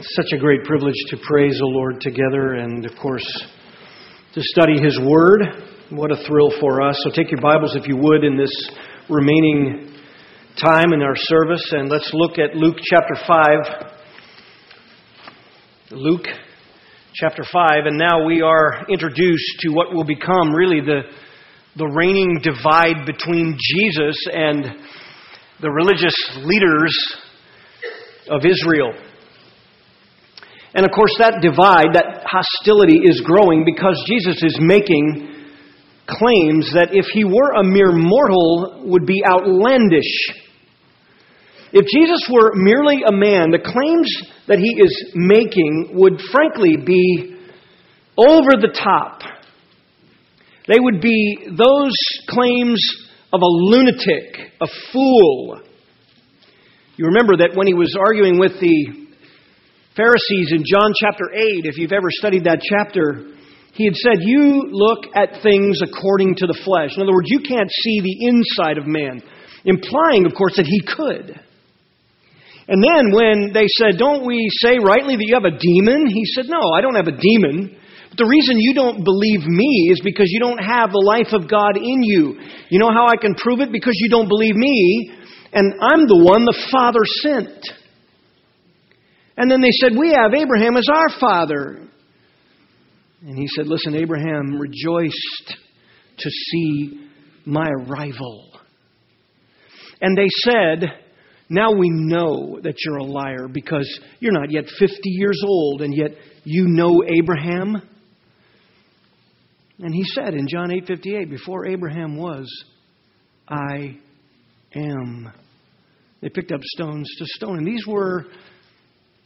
such a great privilege to praise the Lord together and, of course, to study His Word. What a thrill for us. So take your Bibles, if you would, in this remaining time in our service, and let's look at Luke chapter 5. Luke chapter 5, and now we are introduced to what will become really the, the reigning divide between Jesus and the religious leaders of Israel. And of course, that divide, that hostility is growing because Jesus is making claims that if he were a mere mortal would be outlandish. If Jesus were merely a man, the claims that he is making would frankly be over the top. They would be those claims of a lunatic, a fool. You remember that when he was arguing with the Pharisees in John chapter 8, if you've ever studied that chapter, he had said, You look at things according to the flesh. In other words, you can't see the inside of man, implying, of course, that he could. And then when they said, Don't we say rightly that you have a demon? He said, No, I don't have a demon. But the reason you don't believe me is because you don't have the life of God in you. You know how I can prove it? Because you don't believe me, and I'm the one the Father sent. And then they said, We have Abraham as our father. And he said, Listen, Abraham rejoiced to see my arrival. And they said, Now we know that you're a liar because you're not yet 50 years old, and yet you know Abraham. And he said in John 8:58, before Abraham was, I am. They picked up stones to stone him. These were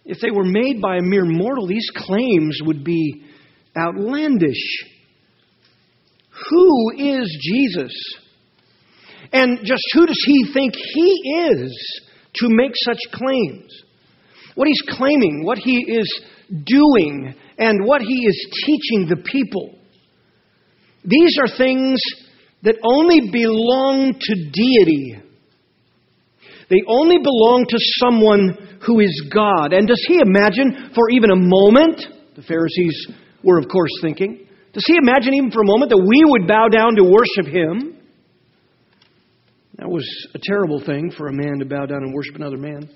if they were made by a mere mortal, these claims would be outlandish. Who is Jesus? And just who does he think he is to make such claims? What he's claiming, what he is doing, and what he is teaching the people. These are things that only belong to deity. They only belong to someone who is God. And does he imagine for even a moment, the Pharisees were, of course, thinking, does he imagine even for a moment that we would bow down to worship him? That was a terrible thing for a man to bow down and worship another man.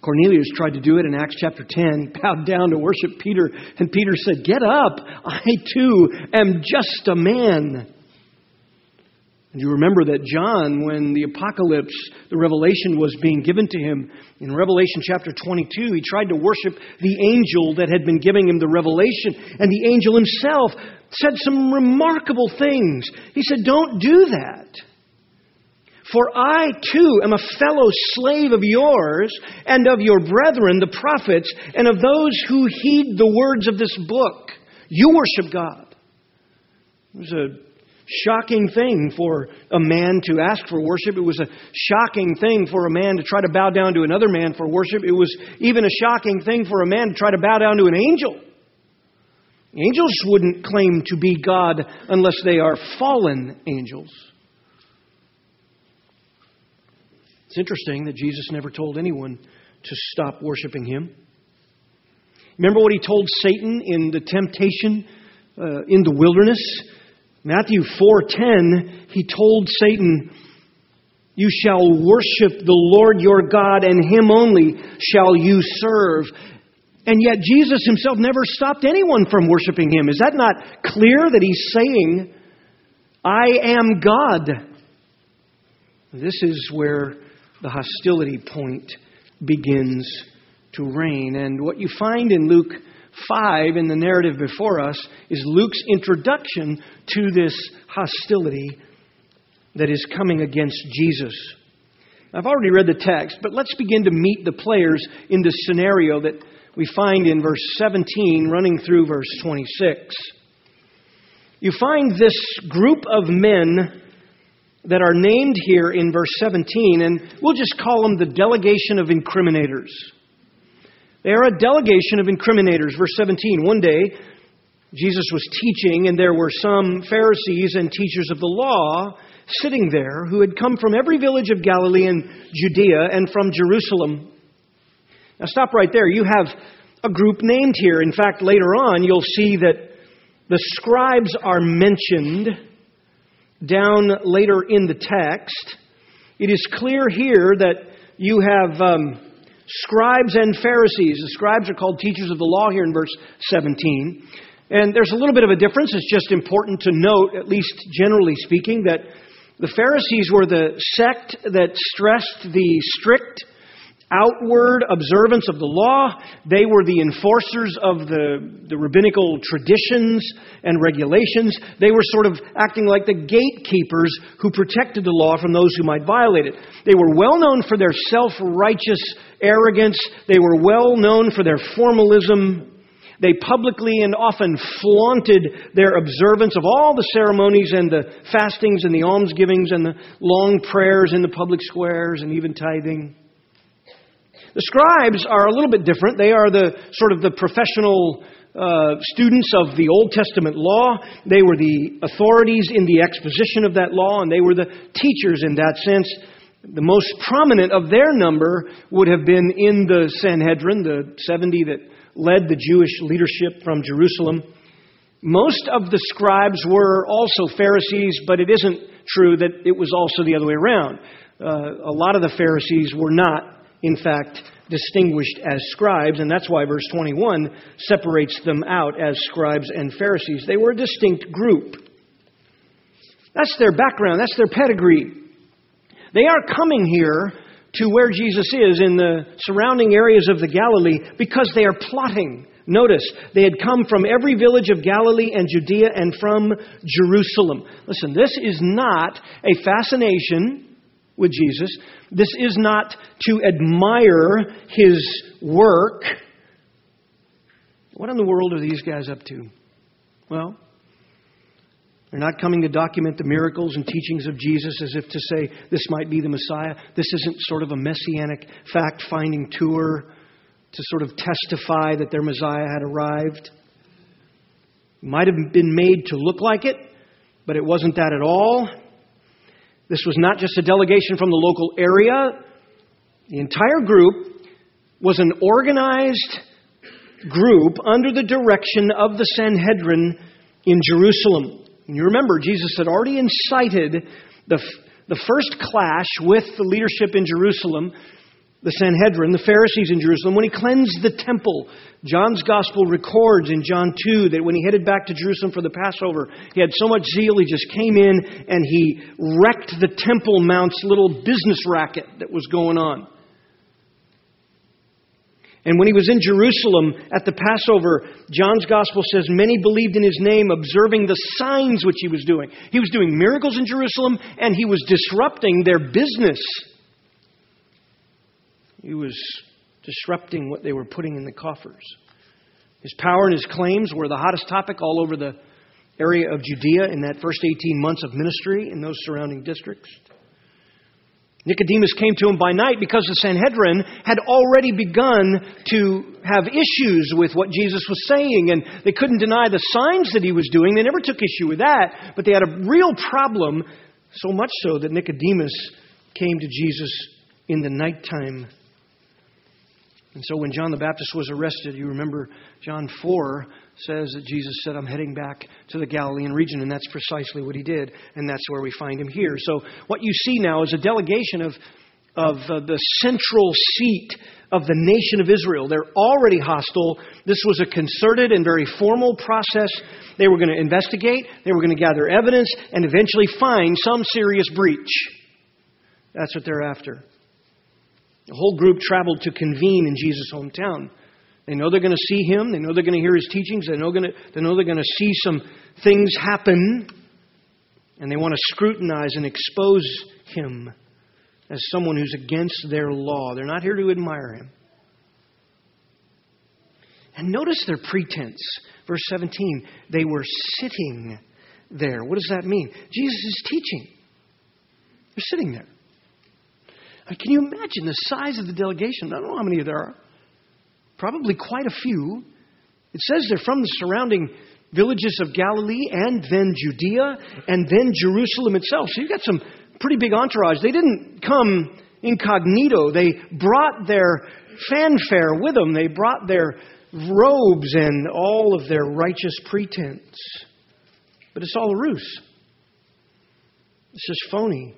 Cornelius tried to do it in Acts chapter 10, bowed down to worship Peter, and Peter said, Get up, I too am just a man. You remember that John, when the apocalypse, the revelation was being given to him, in Revelation chapter 22, he tried to worship the angel that had been giving him the revelation. And the angel himself said some remarkable things. He said, Don't do that. For I too am a fellow slave of yours and of your brethren, the prophets, and of those who heed the words of this book. You worship God. Was a shocking thing for a man to ask for worship. It was a shocking thing for a man to try to bow down to another man for worship. It was even a shocking thing for a man to try to bow down to an angel. Angels wouldn't claim to be God unless they are fallen angels. It's interesting that Jesus never told anyone to stop worshiping him. Remember what he told Satan in the temptation uh, in the wilderness? Matthew 4:10, he told Satan, "You shall worship the Lord your God and him only shall you serve." And yet Jesus himself never stopped anyone from worshiping him. Is that not clear that he's saying, "I am God"? This is where the hostility point begins to reign. And what you find in Luke 5 in the narrative before us is Luke's introduction to this hostility that is coming against Jesus. I've already read the text, but let's begin to meet the players in this scenario that we find in verse 17 running through verse 26. You find this group of men that are named here in verse 17, and we'll just call them the delegation of incriminators. They are a delegation of incriminators. Verse 17 One day, Jesus was teaching, and there were some Pharisees and teachers of the law sitting there who had come from every village of Galilee and Judea and from Jerusalem. Now, stop right there. You have a group named here. In fact, later on, you'll see that the scribes are mentioned down later in the text. It is clear here that you have um, scribes and Pharisees. The scribes are called teachers of the law here in verse 17. And there's a little bit of a difference. It's just important to note, at least generally speaking, that the Pharisees were the sect that stressed the strict outward observance of the law. They were the enforcers of the, the rabbinical traditions and regulations. They were sort of acting like the gatekeepers who protected the law from those who might violate it. They were well known for their self righteous arrogance, they were well known for their formalism. They publicly and often flaunted their observance of all the ceremonies and the fastings and the almsgivings and the long prayers in the public squares and even tithing. The scribes are a little bit different. They are the sort of the professional uh, students of the Old Testament law. They were the authorities in the exposition of that law, and they were the teachers in that sense. The most prominent of their number would have been in the Sanhedrin, the 70 that led the Jewish leadership from Jerusalem. Most of the scribes were also Pharisees, but it isn't true that it was also the other way around. Uh, a lot of the Pharisees were not in fact, distinguished as scribes, and that's why verse 21 separates them out as scribes and Pharisees. They were a distinct group. That's their background, that's their pedigree. They are coming here to where Jesus is in the surrounding areas of the Galilee because they are plotting. Notice, they had come from every village of Galilee and Judea and from Jerusalem. Listen, this is not a fascination with Jesus. This is not to admire his work. What in the world are these guys up to? Well, they're not coming to document the miracles and teachings of Jesus as if to say this might be the Messiah. This isn't sort of a messianic fact finding tour to sort of testify that their Messiah had arrived. Might have been made to look like it, but it wasn't that at all. This was not just a delegation from the local area, the entire group was an organized group under the direction of the Sanhedrin in Jerusalem. And you remember, Jesus had already incited the, the first clash with the leadership in Jerusalem the Sanhedrin, the Pharisees in Jerusalem, when he cleansed the temple. John's gospel records in John 2 that when he headed back to Jerusalem for the Passover, he had so much zeal, he just came in and he wrecked the Temple Mount's little business racket that was going on. And when he was in Jerusalem at the Passover, John's gospel says many believed in his name, observing the signs which he was doing. He was doing miracles in Jerusalem and he was disrupting their business. He was disrupting what they were putting in the coffers. His power and his claims were the hottest topic all over the area of Judea in that first 18 months of ministry in those surrounding districts. Nicodemus came to him by night because the Sanhedrin had already begun to have issues with what Jesus was saying, and they couldn't deny the signs that he was doing. They never took issue with that, but they had a real problem, so much so that Nicodemus came to Jesus in the nighttime and so when John the Baptist was arrested, you remember John 4 says that Jesus said, I'm heading back to the Galilean region, and that's precisely what he did, and that's where we find him here. So what you see now is a delegation of, of uh, the central seat of the nation of Israel. They're already hostile. This was a concerted and very formal process. They were going to investigate, they were going to gather evidence, and eventually find some serious breach. That's what they're after. The whole group traveled to convene in Jesus' hometown. They know they're going to see him. They know they're going to hear his teachings. They know, they know they're going to see some things happen. And they want to scrutinize and expose him as someone who's against their law. They're not here to admire him. And notice their pretense. Verse 17. They were sitting there. What does that mean? Jesus is teaching. They're sitting there. Uh, can you imagine the size of the delegation? I don't know how many there are. Probably quite a few. It says they're from the surrounding villages of Galilee and then Judea and then Jerusalem itself. So you've got some pretty big entourage. They didn't come incognito. They brought their fanfare with them. They brought their robes and all of their righteous pretense. But it's all a ruse. It's just phony.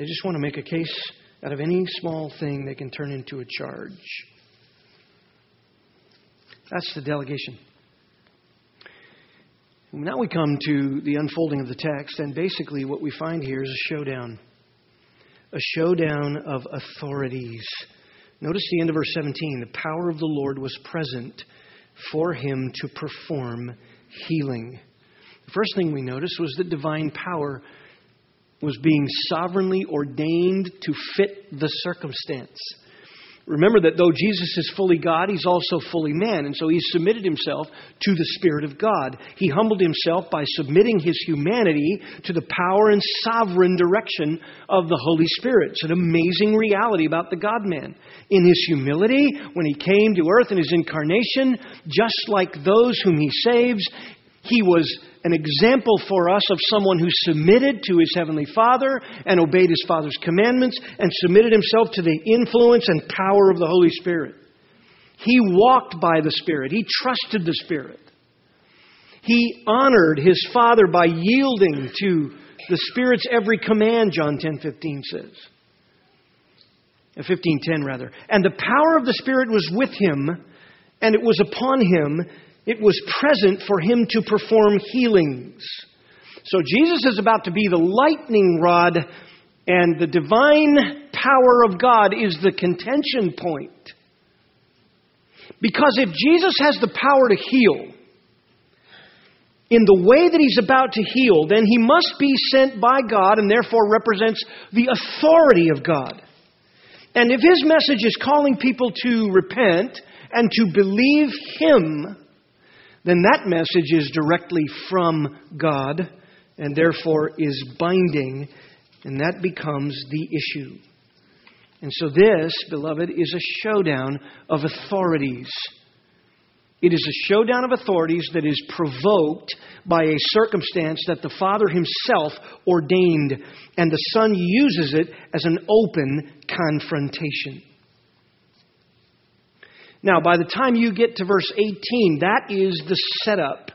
They just want to make a case out of any small thing they can turn into a charge. That's the delegation. Now we come to the unfolding of the text, and basically what we find here is a showdown. A showdown of authorities. Notice the end of verse 17. The power of the Lord was present for him to perform healing. The first thing we notice was that divine power was being sovereignly ordained to fit the circumstance. Remember that though Jesus is fully God, he's also fully man. And so he submitted himself to the Spirit of God. He humbled himself by submitting his humanity to the power and sovereign direction of the Holy Spirit. It's an amazing reality about the God man. In his humility, when he came to earth in his incarnation, just like those whom he saves, he was an example for us of someone who submitted to his heavenly Father and obeyed his Father's commandments and submitted himself to the influence and power of the Holy Spirit. He walked by the Spirit, he trusted the Spirit. He honored his Father by yielding to the Spirit's every command, John 10:15 says. 15:10 uh, rather. And the power of the Spirit was with him, and it was upon him it was present for him to perform healings. So Jesus is about to be the lightning rod, and the divine power of God is the contention point. Because if Jesus has the power to heal, in the way that he's about to heal, then he must be sent by God and therefore represents the authority of God. And if his message is calling people to repent and to believe him, then that message is directly from God and therefore is binding, and that becomes the issue. And so, this, beloved, is a showdown of authorities. It is a showdown of authorities that is provoked by a circumstance that the Father Himself ordained, and the Son uses it as an open confrontation. Now, by the time you get to verse 18, that is the setup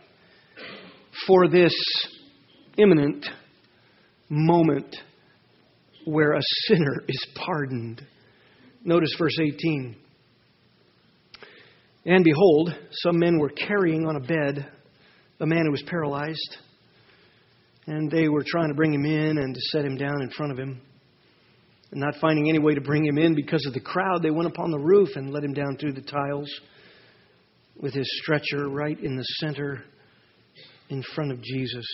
for this imminent moment where a sinner is pardoned. Notice verse 18. And behold, some men were carrying on a bed a man who was paralyzed, and they were trying to bring him in and to set him down in front of him. And not finding any way to bring him in because of the crowd, they went upon the roof and let him down through the tiles with his stretcher right in the center in front of Jesus.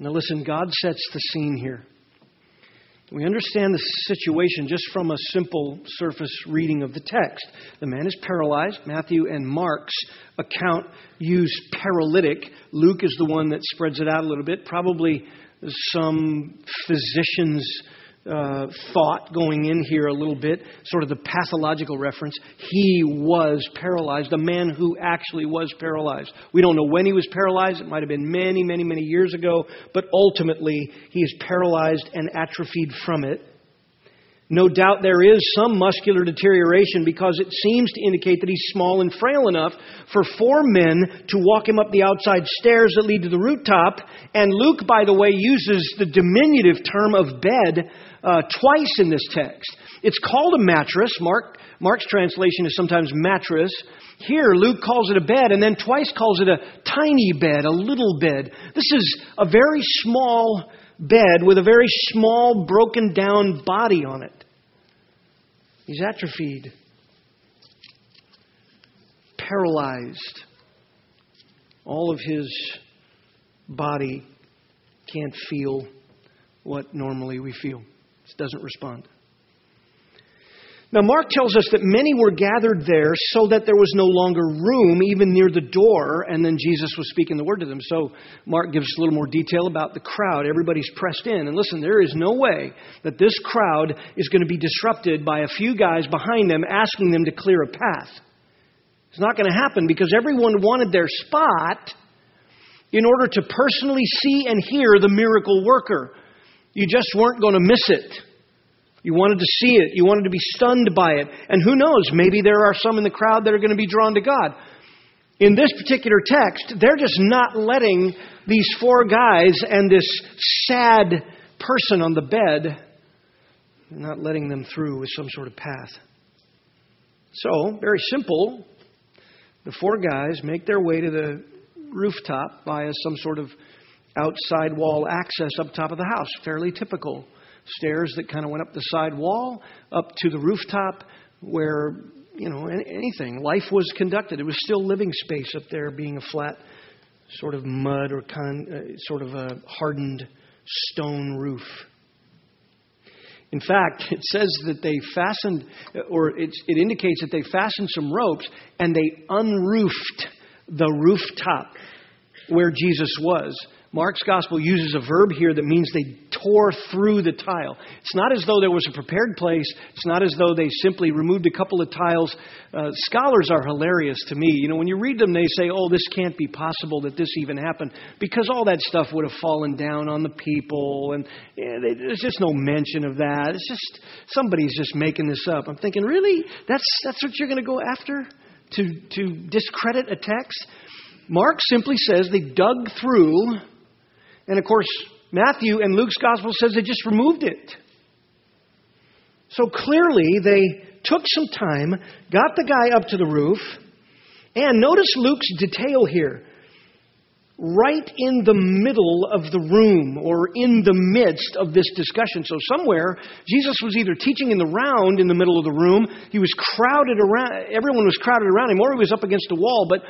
Now, listen, God sets the scene here. We understand the situation just from a simple surface reading of the text. The man is paralyzed. Matthew and Mark's account use paralytic. Luke is the one that spreads it out a little bit. Probably some physician's uh, thought going in here a little bit, sort of the pathological reference. He was paralyzed, a man who actually was paralyzed. We don't know when he was paralyzed. It might have been many, many, many years ago, but ultimately he is paralyzed and atrophied from it. No doubt there is some muscular deterioration because it seems to indicate that he's small and frail enough for four men to walk him up the outside stairs that lead to the rooftop. And Luke, by the way, uses the diminutive term of bed uh, twice in this text. It's called a mattress. Mark, Mark's translation is sometimes mattress. Here, Luke calls it a bed and then twice calls it a tiny bed, a little bed. This is a very small bed with a very small, broken down body on it. He's atrophied, paralyzed. All of his body can't feel what normally we feel, it doesn't respond. Now, Mark tells us that many were gathered there so that there was no longer room even near the door, and then Jesus was speaking the word to them. So, Mark gives a little more detail about the crowd. Everybody's pressed in. And listen, there is no way that this crowd is going to be disrupted by a few guys behind them asking them to clear a path. It's not going to happen because everyone wanted their spot in order to personally see and hear the miracle worker. You just weren't going to miss it. You wanted to see it. You wanted to be stunned by it. And who knows, maybe there are some in the crowd that are going to be drawn to God. In this particular text, they're just not letting these four guys and this sad person on the bed, not letting them through with some sort of path. So, very simple. The four guys make their way to the rooftop via some sort of outside wall access up top of the house. Fairly typical. Stairs that kind of went up the side wall, up to the rooftop where, you know, anything. Life was conducted. It was still living space up there, being a flat sort of mud or con, uh, sort of a hardened stone roof. In fact, it says that they fastened, or it indicates that they fastened some ropes and they unroofed the rooftop where Jesus was. Mark's gospel uses a verb here that means they tore through the tile. It's not as though there was a prepared place. It's not as though they simply removed a couple of tiles. Uh, scholars are hilarious to me. You know, when you read them, they say, oh, this can't be possible that this even happened because all that stuff would have fallen down on the people. And yeah, there's just no mention of that. It's just somebody's just making this up. I'm thinking, really? That's, that's what you're going to go after? To, to discredit a text? Mark simply says they dug through and of course, Matthew and Luke's gospel says they just removed it. So clearly, they took some time, got the guy up to the roof, and notice Luke's detail here. Right in the middle of the room or in the midst of this discussion. So, somewhere, Jesus was either teaching in the round in the middle of the room, he was crowded around, everyone was crowded around him, or he was up against a wall, but,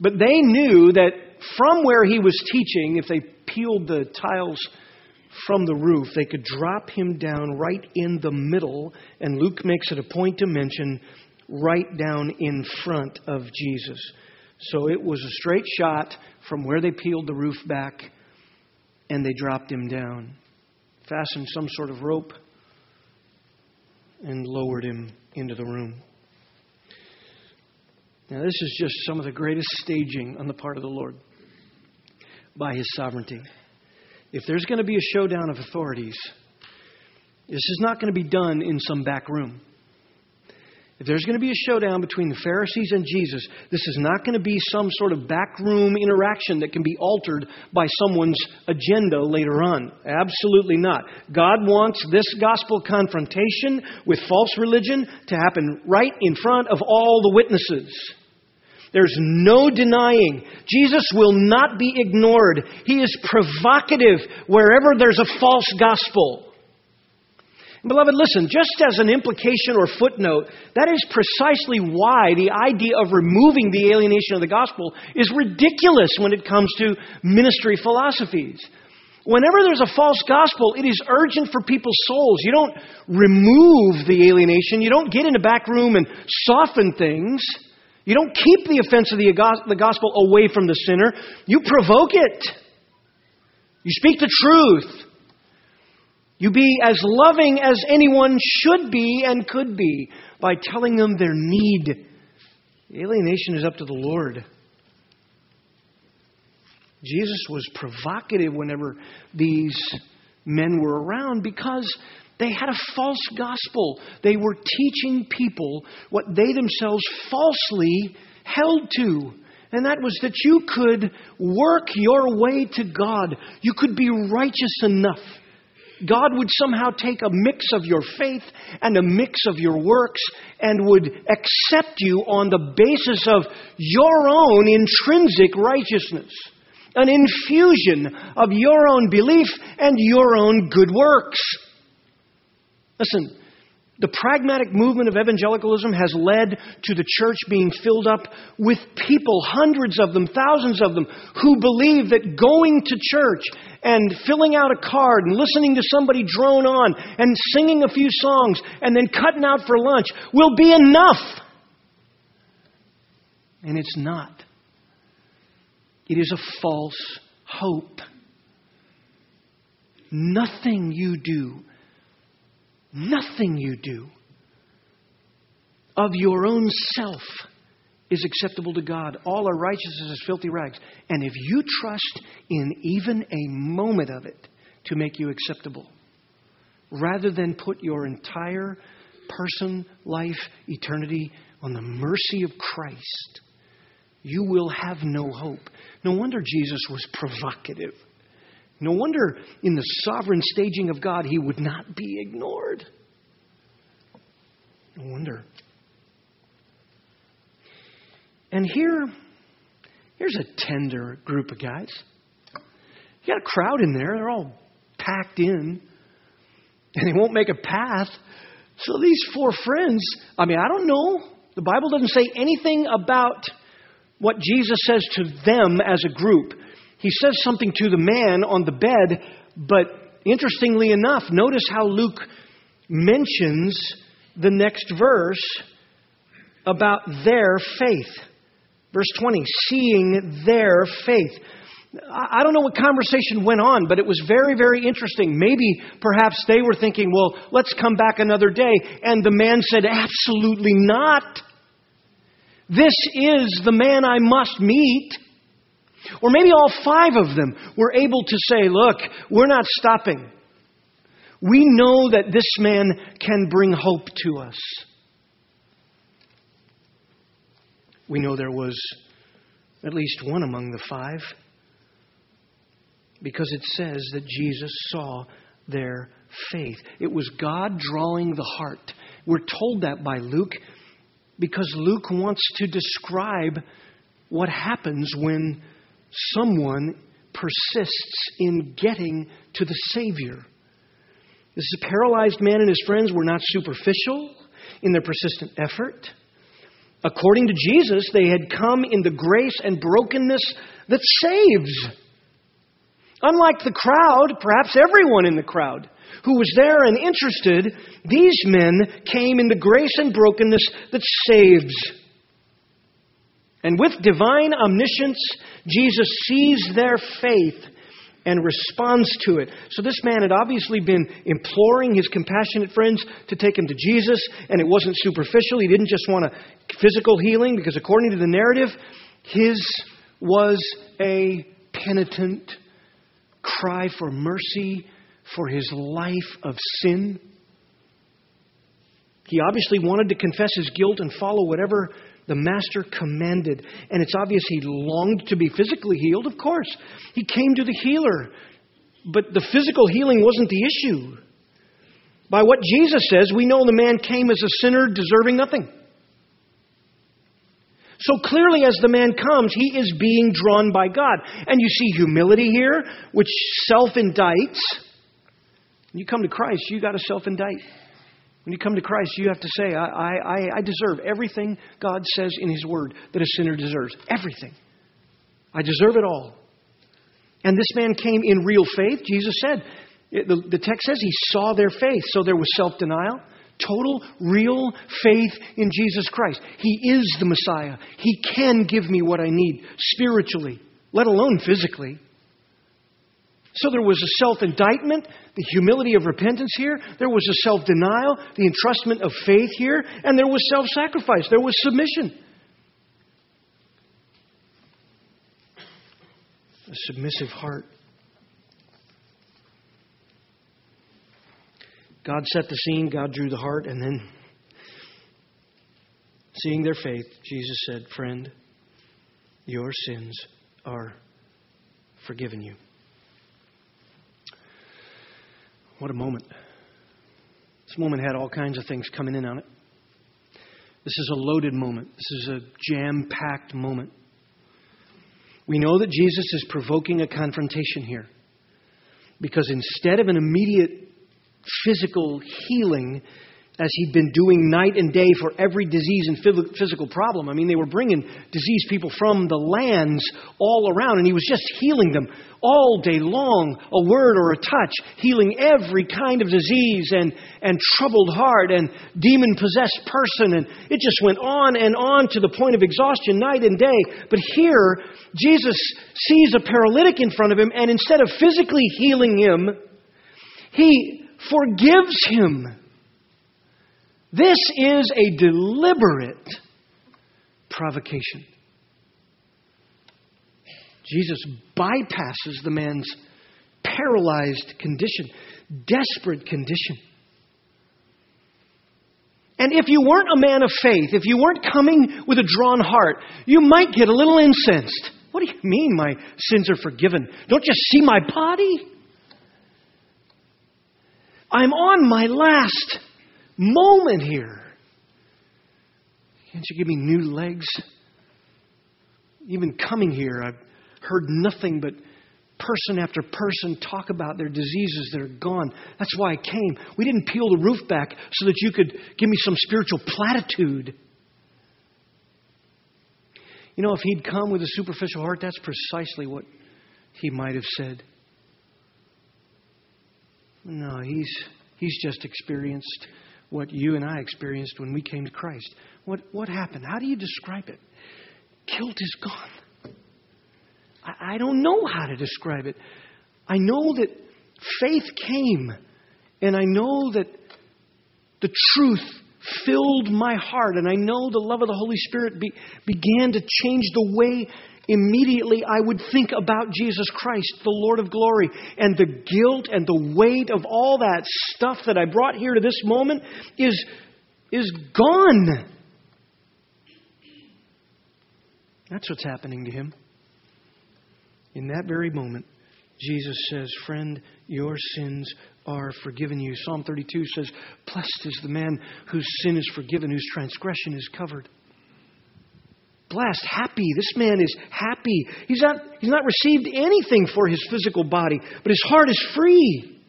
but they knew that from where he was teaching, if they peeled the tiles from the roof, they could drop him down right in the middle, and Luke makes it a point to mention right down in front of Jesus. So it was a straight shot from where they peeled the roof back, and they dropped him down, fastened some sort of rope, and lowered him into the room. Now, this is just some of the greatest staging on the part of the Lord by his sovereignty. If there's going to be a showdown of authorities, this is not going to be done in some back room. If there's going to be a showdown between the Pharisees and Jesus, this is not going to be some sort of backroom interaction that can be altered by someone's agenda later on. Absolutely not. God wants this gospel confrontation with false religion to happen right in front of all the witnesses. There's no denying. Jesus will not be ignored. He is provocative wherever there's a false gospel. Beloved, listen, just as an implication or footnote, that is precisely why the idea of removing the alienation of the gospel is ridiculous when it comes to ministry philosophies. Whenever there's a false gospel, it is urgent for people's souls. You don't remove the alienation, you don't get in a back room and soften things. You don't keep the offense of the gospel away from the sinner, you provoke it. You speak the truth. You be as loving as anyone should be and could be by telling them their need. Alienation is up to the Lord. Jesus was provocative whenever these men were around because they had a false gospel. They were teaching people what they themselves falsely held to. And that was that you could work your way to God. You could be righteous enough. God would somehow take a mix of your faith and a mix of your works and would accept you on the basis of your own intrinsic righteousness, an infusion of your own belief and your own good works. Listen, the pragmatic movement of evangelicalism has led to the church being filled up with people, hundreds of them, thousands of them, who believe that going to church and filling out a card and listening to somebody drone on and singing a few songs and then cutting out for lunch will be enough. And it's not. It is a false hope. Nothing you do Nothing you do of your own self is acceptable to God. All our righteousness is filthy rags. And if you trust in even a moment of it to make you acceptable, rather than put your entire person, life, eternity on the mercy of Christ, you will have no hope. No wonder Jesus was provocative. No wonder in the sovereign staging of God he would not be ignored. No wonder. And here, here's a tender group of guys. You got a crowd in there, they're all packed in, and they won't make a path. So these four friends, I mean, I don't know. The Bible doesn't say anything about what Jesus says to them as a group. He says something to the man on the bed, but interestingly enough, notice how Luke mentions the next verse about their faith. Verse 20, seeing their faith. I don't know what conversation went on, but it was very, very interesting. Maybe perhaps they were thinking, well, let's come back another day. And the man said, absolutely not. This is the man I must meet. Or maybe all five of them were able to say, look, we're not stopping. We know that this man can bring hope to us. We know there was at least one among the five because it says that Jesus saw their faith. It was God drawing the heart. We're told that by Luke because Luke wants to describe what happens when someone persists in getting to the Savior. This paralyzed man and his friends were not superficial in their persistent effort. According to Jesus, they had come in the grace and brokenness that saves. Unlike the crowd, perhaps everyone in the crowd who was there and interested, these men came in the grace and brokenness that saves. And with divine omniscience, Jesus sees their faith and responds to it. So this man had obviously been imploring his compassionate friends to take him to Jesus, and it wasn't superficial. He didn't just want a physical healing, because according to the narrative, his was a penitent cry for mercy for his life of sin. He obviously wanted to confess his guilt and follow whatever the master commanded. And it's obvious he longed to be physically healed, of course. He came to the healer. But the physical healing wasn't the issue. By what Jesus says, we know the man came as a sinner deserving nothing. So clearly, as the man comes, he is being drawn by God. And you see humility here, which self indicts. You come to Christ, you got to self indict. When you come to Christ, you have to say, I, I, I deserve everything God says in His Word that a sinner deserves. Everything. I deserve it all. And this man came in real faith. Jesus said, the, the text says he saw their faith. So there was self denial, total, real faith in Jesus Christ. He is the Messiah. He can give me what I need spiritually, let alone physically. So there was a self indictment, the humility of repentance here. There was a self denial, the entrustment of faith here. And there was self sacrifice. There was submission. A submissive heart. God set the scene, God drew the heart, and then, seeing their faith, Jesus said, Friend, your sins are forgiven you. What a moment. This moment had all kinds of things coming in on it. This is a loaded moment. This is a jam packed moment. We know that Jesus is provoking a confrontation here. Because instead of an immediate physical healing, as he'd been doing night and day for every disease and physical problem. I mean, they were bringing diseased people from the lands all around, and he was just healing them all day long, a word or a touch, healing every kind of disease and, and troubled heart and demon possessed person. And it just went on and on to the point of exhaustion night and day. But here, Jesus sees a paralytic in front of him, and instead of physically healing him, he forgives him. This is a deliberate provocation. Jesus bypasses the man's paralyzed condition. desperate condition. And if you weren't a man of faith, if you weren't coming with a drawn heart, you might get a little incensed. What do you mean my sins are forgiven? Don't you see my body? I'm on my last moment here. Can't you give me new legs? Even coming here, I've heard nothing but person after person talk about their diseases that are gone. That's why I came. We didn't peel the roof back so that you could give me some spiritual platitude. You know, if he'd come with a superficial heart, that's precisely what he might have said. No, he's, he's just experienced what you and I experienced when we came to Christ. What, what happened? How do you describe it? Guilt is gone. I, I don't know how to describe it. I know that faith came, and I know that the truth filled my heart, and I know the love of the Holy Spirit be, began to change the way immediately I would think about Jesus Christ, the Lord of glory, and the guilt and the weight of all that stuff that I brought here to this moment is, is gone. That's what's happening to him. In that very moment, Jesus says, Friend, your sins are forgiven you. Psalm 32 says, Blessed is the man whose sin is forgiven, whose transgression is covered. Blessed, happy. This man is happy. He's not, he's not received anything for his physical body, but his heart is free.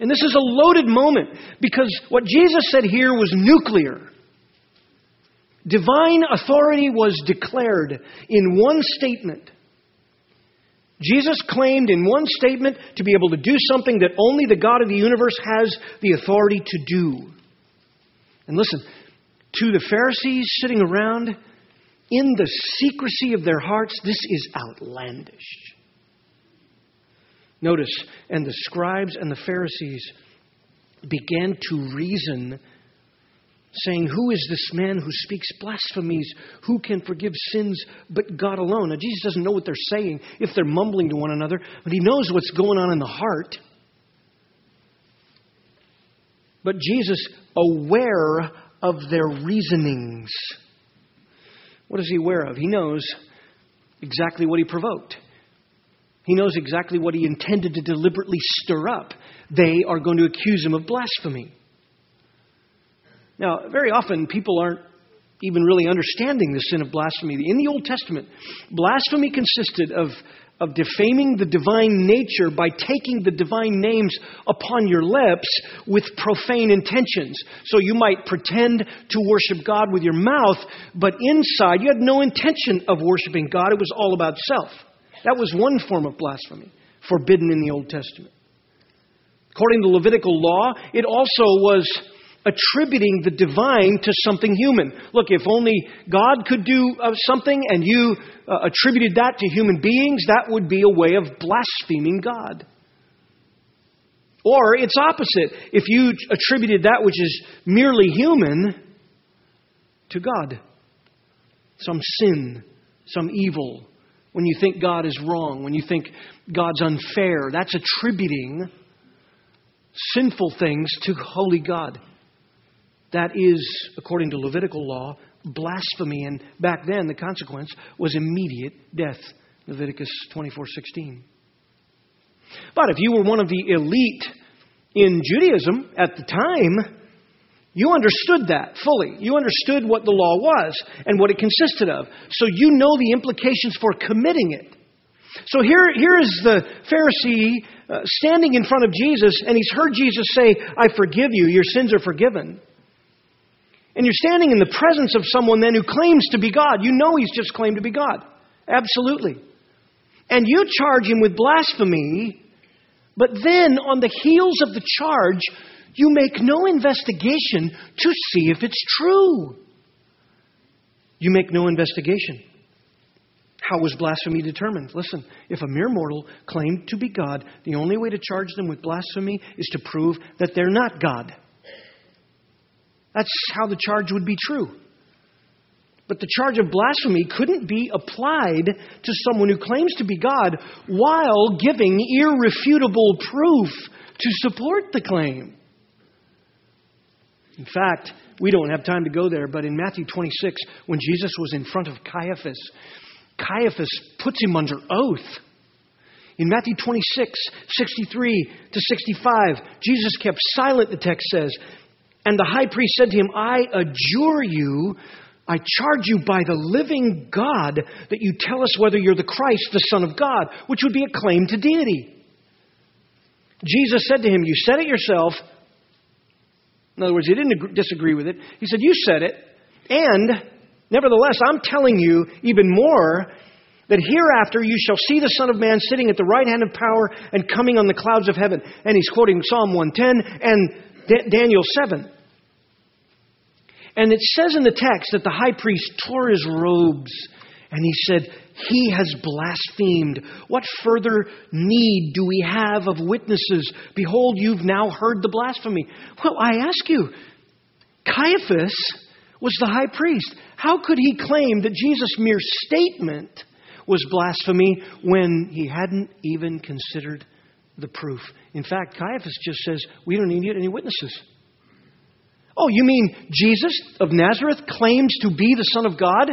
And this is a loaded moment because what Jesus said here was nuclear. Divine authority was declared in one statement. Jesus claimed in one statement to be able to do something that only the God of the universe has the authority to do. And listen, to the Pharisees sitting around, in the secrecy of their hearts, this is outlandish. Notice, and the scribes and the Pharisees began to reason saying, Who is this man who speaks blasphemies? Who can forgive sins but God alone? Now, Jesus doesn't know what they're saying if they're mumbling to one another, but he knows what's going on in the heart. But Jesus, aware of their reasonings, what is he aware of? He knows exactly what he provoked. He knows exactly what he intended to deliberately stir up. They are going to accuse him of blasphemy. Now, very often people aren't even really understanding the sin of blasphemy. In the Old Testament, blasphemy consisted of, of defaming the divine nature by taking the divine names upon your lips with profane intentions. So you might pretend to worship God with your mouth, but inside you had no intention of worshiping God. It was all about self. That was one form of blasphemy forbidden in the Old Testament. According to Levitical law, it also was attributing the divine to something human. Look, if only God could do uh, something and you uh, attributed that to human beings, that would be a way of blaspheming God. Or it's opposite. If you attributed that which is merely human to God, some sin, some evil, when you think God is wrong, when you think God's unfair, that's attributing sinful things to holy God. That is, according to Levitical law, blasphemy. And back then, the consequence was immediate death. Leviticus 24:16. But if you were one of the elite in Judaism at the time, you understood that fully. You understood what the law was and what it consisted of. So you know the implications for committing it. So here, here is the Pharisee uh, standing in front of Jesus, and he's heard Jesus say, I forgive you, your sins are forgiven. And you're standing in the presence of someone then who claims to be God. You know he's just claimed to be God. Absolutely. And you charge him with blasphemy, but then on the heels of the charge, you make no investigation to see if it's true. You make no investigation. How was blasphemy determined? Listen, if a mere mortal claimed to be God, the only way to charge them with blasphemy is to prove that they're not God. That's how the charge would be true. But the charge of blasphemy couldn't be applied to someone who claims to be God while giving irrefutable proof to support the claim. In fact, we don't have time to go there, but in Matthew 26, when Jesus was in front of Caiaphas, Caiaphas puts him under oath. In Matthew 26, 63 to 65, Jesus kept silent, the text says. And the high priest said to him, I adjure you, I charge you by the living God that you tell us whether you're the Christ, the Son of God, which would be a claim to deity. Jesus said to him, You said it yourself. In other words, he didn't disagree with it. He said, You said it. And, nevertheless, I'm telling you even more that hereafter you shall see the Son of Man sitting at the right hand of power and coming on the clouds of heaven. And he's quoting Psalm 110 and Daniel 7. And it says in the text that the high priest tore his robes and he said, He has blasphemed. What further need do we have of witnesses? Behold, you've now heard the blasphemy. Well, I ask you, Caiaphas was the high priest. How could he claim that Jesus' mere statement was blasphemy when he hadn't even considered the proof? In fact, Caiaphas just says, We don't need any witnesses. Oh, you mean Jesus of Nazareth claims to be the Son of God?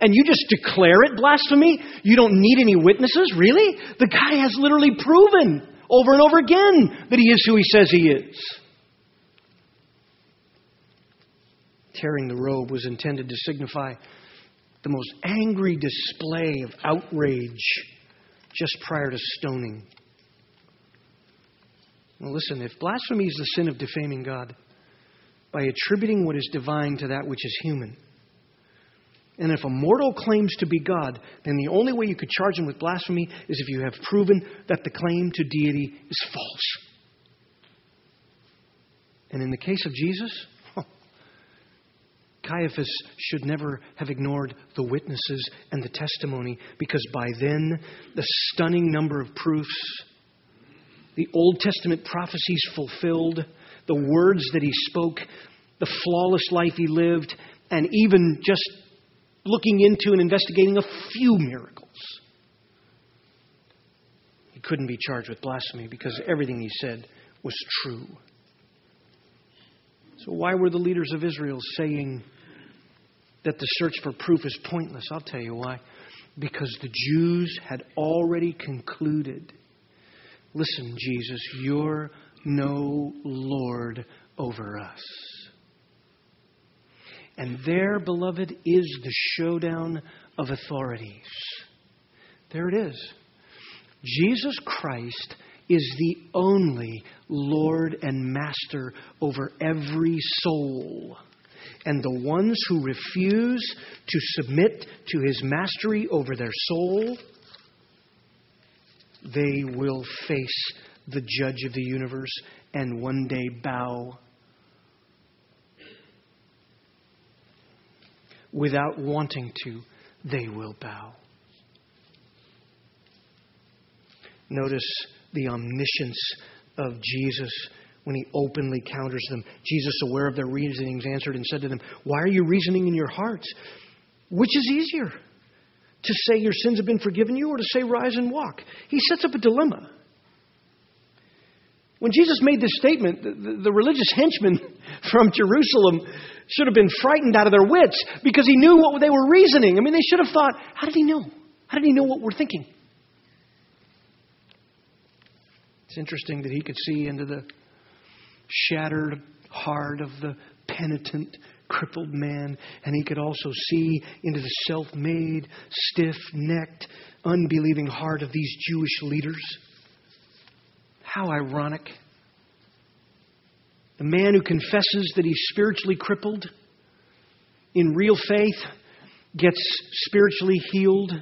And you just declare it blasphemy? You don't need any witnesses? Really? The guy has literally proven over and over again that he is who he says he is. Tearing the robe was intended to signify the most angry display of outrage just prior to stoning. Well, listen, if blasphemy is the sin of defaming God, by attributing what is divine to that which is human. And if a mortal claims to be God, then the only way you could charge him with blasphemy is if you have proven that the claim to deity is false. And in the case of Jesus, Caiaphas should never have ignored the witnesses and the testimony because by then the stunning number of proofs, the Old Testament prophecies fulfilled, the words that he spoke, the flawless life he lived, and even just looking into and investigating a few miracles. He couldn't be charged with blasphemy because everything he said was true. So, why were the leaders of Israel saying that the search for proof is pointless? I'll tell you why. Because the Jews had already concluded listen, Jesus, you're no Lord over us. And there, beloved, is the showdown of authorities. There it is. Jesus Christ is the only Lord and Master over every soul. And the ones who refuse to submit to his mastery over their soul, they will face the judge of the universe and one day bow without wanting to, they will bow. Notice the omniscience of Jesus when he openly counters them. Jesus, aware of their reasonings, answered and said to them, Why are you reasoning in your hearts? Which is easier? To say your sins have been forgiven you or to say rise and walk? He sets up a dilemma. When Jesus made this statement, the, the, religious henchmen from Jerusalem should have been frightened out of their wits because he knew what they were reasoning. I mean, they should have thought, how did he know? How did he know what we're thinking? It's interesting that he could see into the shattered heart of the penitent, crippled man, and he could also see into the self made, stiff necked, unbelieving heart of these Jewish leaders. How ironic. The man who confesses that he's spiritually crippled in real faith gets spiritually healed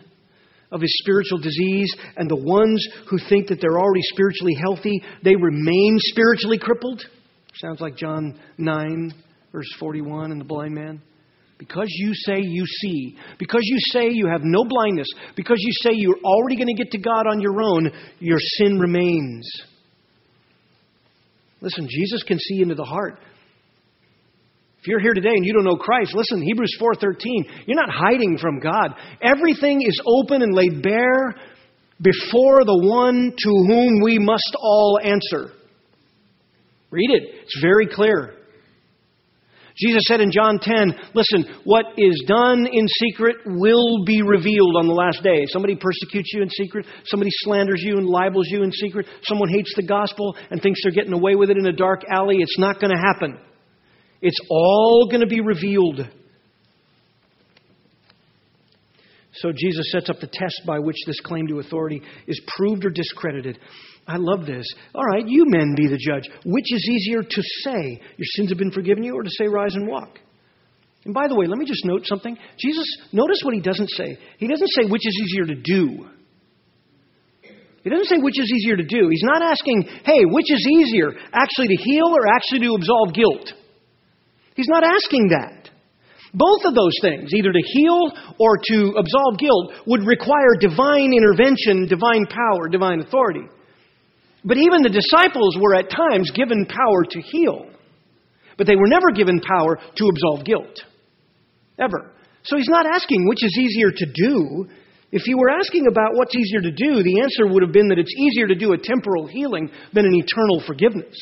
of his spiritual disease, and the ones who think that they're already spiritually healthy, they remain spiritually crippled. Sounds like John 9, verse 41, and the blind man. Because you say you see, because you say you have no blindness, because you say you're already going to get to God on your own, your sin remains. Listen, Jesus can see into the heart. If you're here today and you don't know Christ, listen, Hebrews 4:13, you're not hiding from God. Everything is open and laid bare before the one to whom we must all answer. Read it. It's very clear. Jesus said in John 10, listen, what is done in secret will be revealed on the last day. Somebody persecutes you in secret, somebody slanders you and libels you in secret, someone hates the gospel and thinks they're getting away with it in a dark alley. It's not going to happen. It's all going to be revealed. So Jesus sets up the test by which this claim to authority is proved or discredited. I love this. All right, you men be the judge. Which is easier to say, your sins have been forgiven you, or to say, rise and walk? And by the way, let me just note something. Jesus, notice what he doesn't say. He doesn't say which is easier to do. He doesn't say which is easier to do. He's not asking, hey, which is easier, actually to heal or actually to absolve guilt? He's not asking that. Both of those things, either to heal or to absolve guilt, would require divine intervention, divine power, divine authority. But even the disciples were at times given power to heal. But they were never given power to absolve guilt. Ever. So he's not asking which is easier to do. If he were asking about what's easier to do, the answer would have been that it's easier to do a temporal healing than an eternal forgiveness.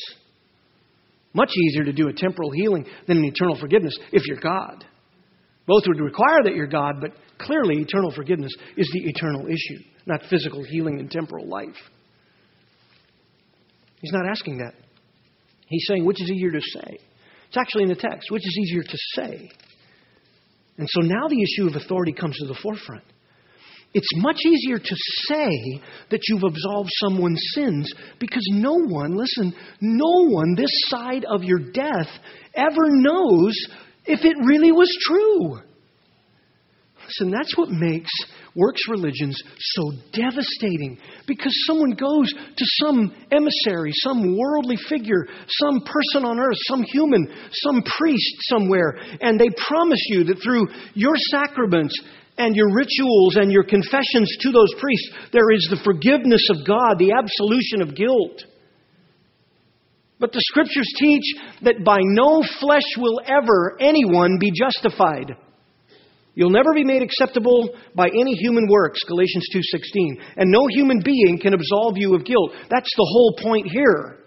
Much easier to do a temporal healing than an eternal forgiveness if you're God. Both would require that you're God, but clearly eternal forgiveness is the eternal issue, not physical healing and temporal life. He's not asking that. He's saying, which is easier to say? It's actually in the text. Which is easier to say? And so now the issue of authority comes to the forefront. It's much easier to say that you've absolved someone's sins because no one, listen, no one this side of your death ever knows if it really was true. Listen, that's what makes works religions so devastating because someone goes to some emissary, some worldly figure, some person on earth, some human, some priest somewhere, and they promise you that through your sacraments and your rituals and your confessions to those priests, there is the forgiveness of God, the absolution of guilt. But the scriptures teach that by no flesh will ever anyone be justified. You'll never be made acceptable by any human works, Galatians 2:16. And no human being can absolve you of guilt. That's the whole point here.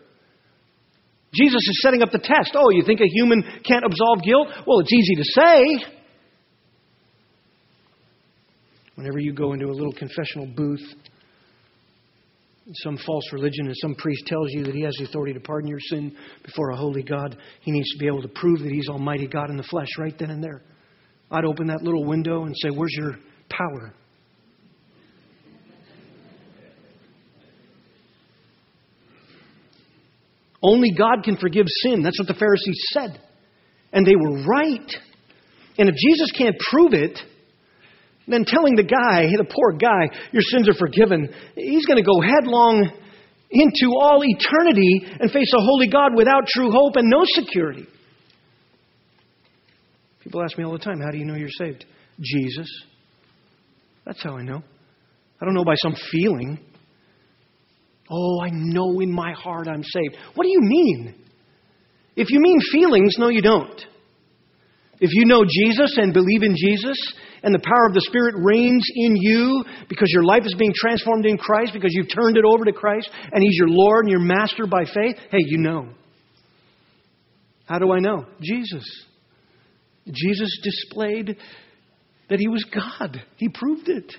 Jesus is setting up the test. Oh, you think a human can't absolve guilt? Well, it's easy to say. Whenever you go into a little confessional booth, some false religion and some priest tells you that he has the authority to pardon your sin before a holy God, he needs to be able to prove that he's Almighty God in the flesh right then and there. I'd open that little window and say, Where's your power? Only God can forgive sin. That's what the Pharisees said. And they were right. And if Jesus can't prove it, then telling the guy, the poor guy, your sins are forgiven, he's going to go headlong into all eternity and face a holy God without true hope and no security. People ask me all the time, How do you know you're saved? Jesus. That's how I know. I don't know by some feeling. Oh, I know in my heart I'm saved. What do you mean? If you mean feelings, no, you don't. If you know Jesus and believe in Jesus, and the power of the Spirit reigns in you because your life is being transformed in Christ, because you've turned it over to Christ, and He's your Lord and your Master by faith, hey, you know. How do I know? Jesus. Jesus displayed that he was God. He proved it.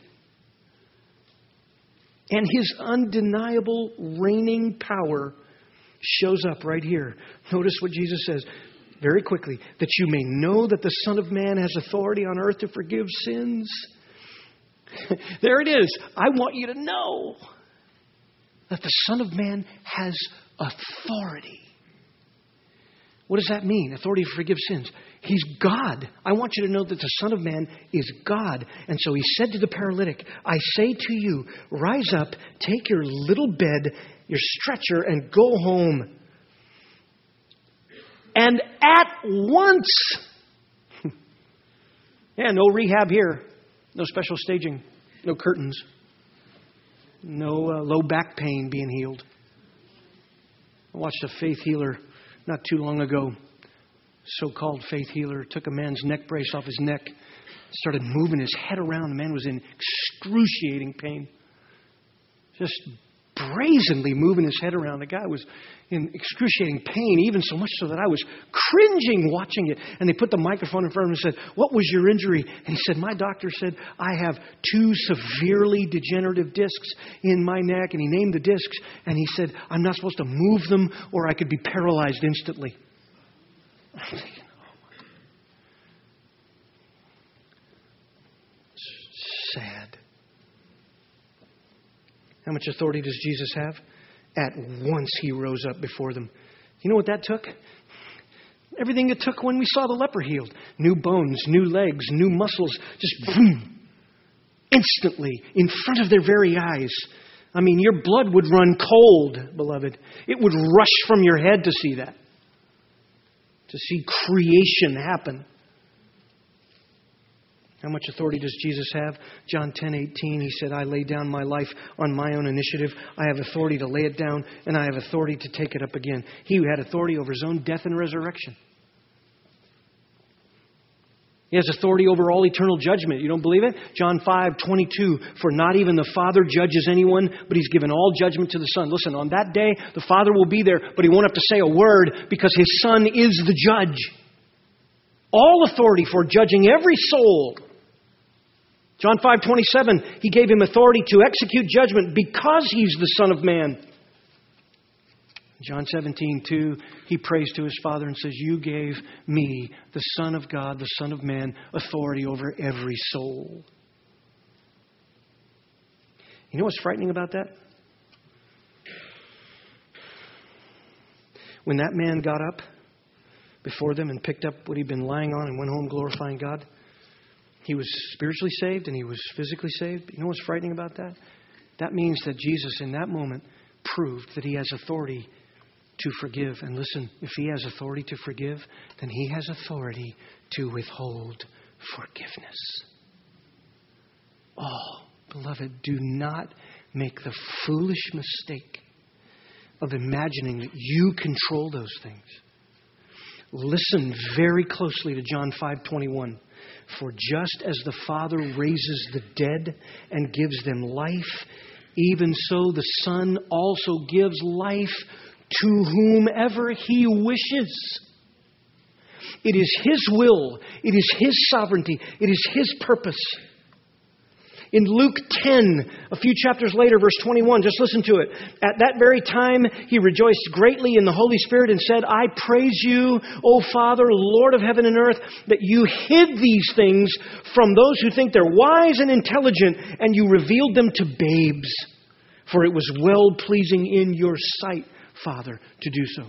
And his undeniable reigning power shows up right here. Notice what Jesus says very quickly that you may know that the Son of Man has authority on earth to forgive sins. there it is. I want you to know that the Son of Man has authority. What does that mean? Authority to forgive sins. He's God. I want you to know that the Son of Man is God. And so he said to the paralytic, I say to you, rise up, take your little bed, your stretcher, and go home. And at once, yeah, no rehab here, no special staging, no curtains, no uh, low back pain being healed. I watched a faith healer not too long ago so called faith healer, took a man's neck brace off his neck, started moving his head around. The man was in excruciating pain. Just brazenly moving his head around. The guy was in excruciating pain, even so much so that I was cringing watching it. And they put the microphone in front of him and said, What was your injury? And he said, My doctor said, I have two severely degenerative discs in my neck. And he named the discs. And he said, I'm not supposed to move them or I could be paralyzed instantly. How much authority does Jesus have? At once he rose up before them. You know what that took? Everything it took when we saw the leper healed new bones, new legs, new muscles, just boom, instantly in front of their very eyes. I mean, your blood would run cold, beloved. It would rush from your head to see that, to see creation happen. How much authority does Jesus have? John 10 18, he said, I lay down my life on my own initiative. I have authority to lay it down, and I have authority to take it up again. He had authority over his own death and resurrection. He has authority over all eternal judgment. You don't believe it? John 5 22, for not even the Father judges anyone, but he's given all judgment to the Son. Listen, on that day, the Father will be there, but he won't have to say a word because his Son is the judge. All authority for judging every soul John 5:27, he gave him authority to execute judgment because he's the son of man. John 17:2, he prays to his father and says, "You gave me, the son of God, the son of man, authority over every soul." You know what's frightening about that? When that man got up before them and picked up what he'd been lying on and went home glorifying God, he was spiritually saved and he was physically saved. You know what's frightening about that? That means that Jesus, in that moment, proved that he has authority to forgive. And listen, if he has authority to forgive, then he has authority to withhold forgiveness. Oh, beloved, do not make the foolish mistake of imagining that you control those things. Listen very closely to John 5:21. For just as the Father raises the dead and gives them life, even so the Son also gives life to whomever he wishes. It is his will, it is his sovereignty, it is his purpose in Luke 10, a few chapters later, verse 21, just listen to it. At that very time, he rejoiced greatly in the Holy Spirit and said, I praise you, O Father, Lord of heaven and earth, that you hid these things from those who think they're wise and intelligent, and you revealed them to babes. For it was well pleasing in your sight, Father, to do so.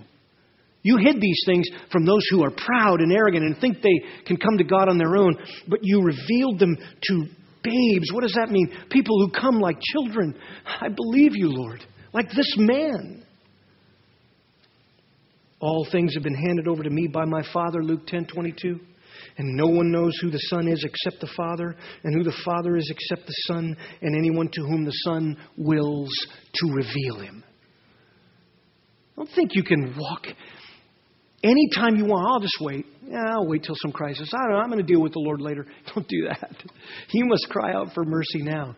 You hid these things from those who are proud and arrogant and think they can come to God on their own, but you revealed them to babes. What does that mean? People who come like children. I believe you, Lord, like this man. All things have been handed over to me by my Father, Luke 10 22. And no one knows who the Son is except the Father, and who the Father is except the Son, and anyone to whom the Son wills to reveal him. Don't think you can walk Anytime you want, I'll just wait. Yeah, I'll wait till some crisis. I don't know. I'm going to deal with the Lord later. Don't do that. You must cry out for mercy now.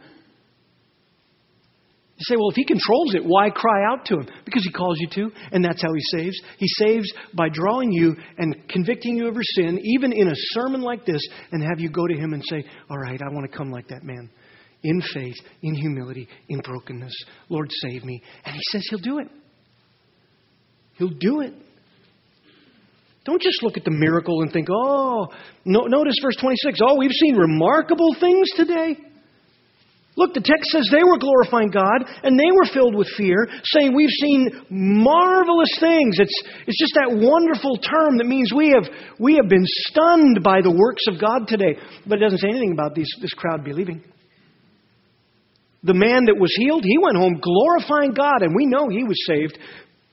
You say, well, if He controls it, why cry out to Him? Because He calls you to, and that's how He saves. He saves by drawing you and convicting you of your sin, even in a sermon like this, and have you go to Him and say, All right, I want to come like that man. In faith, in humility, in brokenness. Lord, save me. And He says He'll do it. He'll do it. Don't just look at the miracle and think, oh, no, notice verse 26. Oh, we've seen remarkable things today. Look, the text says they were glorifying God and they were filled with fear, saying, We've seen marvelous things. It's, it's just that wonderful term that means we have, we have been stunned by the works of God today. But it doesn't say anything about these, this crowd believing. The man that was healed, he went home glorifying God, and we know he was saved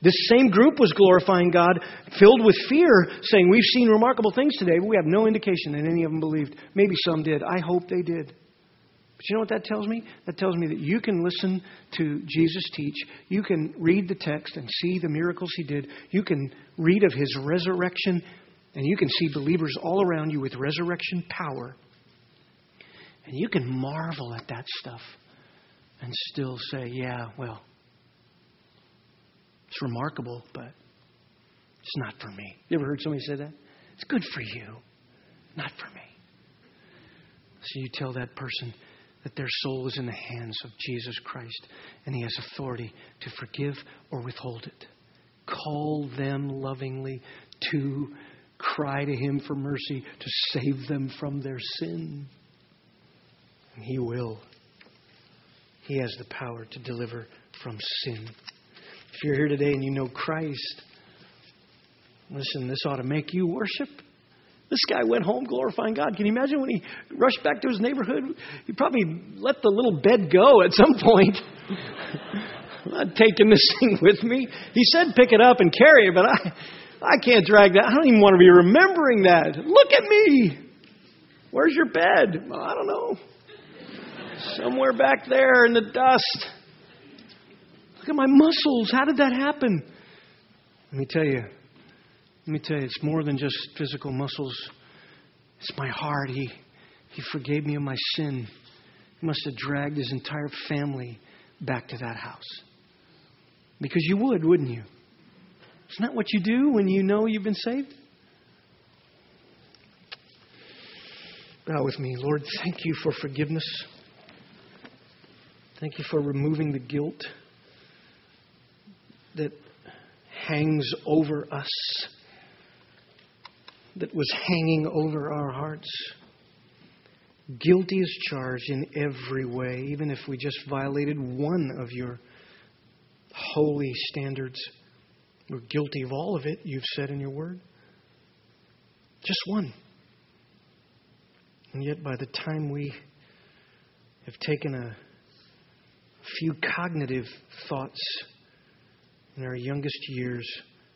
this same group was glorifying God, filled with fear, saying, We've seen remarkable things today, but we have no indication that any of them believed. Maybe some did. I hope they did. But you know what that tells me? That tells me that you can listen to Jesus teach. You can read the text and see the miracles he did. You can read of his resurrection And you can see believers all around you with resurrection power. And you can marvel at that stuff and still say, yeah, well, it's remarkable, but it's not for me. You ever heard somebody say that? It's good for you, not for me. So you tell that person that their soul is in the hands of Jesus Christ and he has authority to forgive or withhold it. Call them lovingly to cry to him for mercy to save them from their sin. And he will. He has the power to deliver from sin. If you're here today and you know Christ, listen, this ought to make you worship. This guy went home glorifying God. Can you imagine when he rushed back to his neighborhood? He probably let the little bed go at some point. I'm not taking this thing with me. He said pick it up and carry it, but I, I can't drag that. I don't even want to be remembering that. Look at me. Where's your bed? Well, I don't know. Somewhere back there in the dust. Look at my muscles. How did that happen? Let me tell you. Let me tell you, it's more than just physical muscles. It's my heart. He, he forgave me of my sin. He must have dragged his entire family back to that house. Because you would, wouldn't you? Isn't that what you do when you know you've been saved? Bow with me. Lord, thank you for forgiveness. Thank you for removing the guilt that hangs over us, that was hanging over our hearts. Guilty as charged in every way, even if we just violated one of your holy standards. We're guilty of all of it, you've said in your word. Just one. And yet, by the time we have taken a few cognitive thoughts in our youngest years,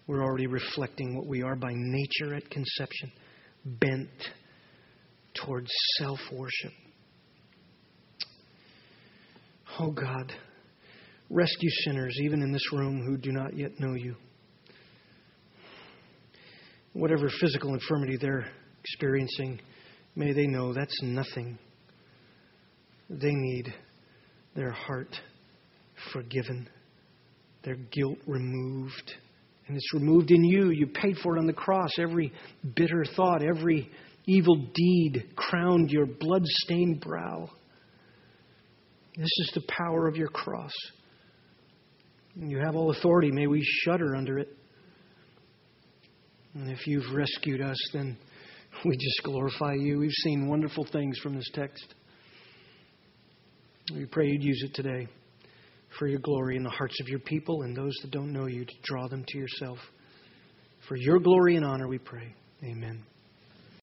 we're already reflecting what we are by nature at conception, bent towards self worship. Oh God, rescue sinners, even in this room, who do not yet know you. Whatever physical infirmity they're experiencing, may they know that's nothing. They need their heart forgiven, their guilt removed. And it's removed in you. You paid for it on the cross. Every bitter thought, every evil deed crowned your blood stained brow. This is the power of your cross. You have all authority. May we shudder under it. And if you've rescued us, then we just glorify you. We've seen wonderful things from this text. We pray you'd use it today for your glory in the hearts of your people and those that don't know you to draw them to yourself. For your glory and honor, we pray. Amen.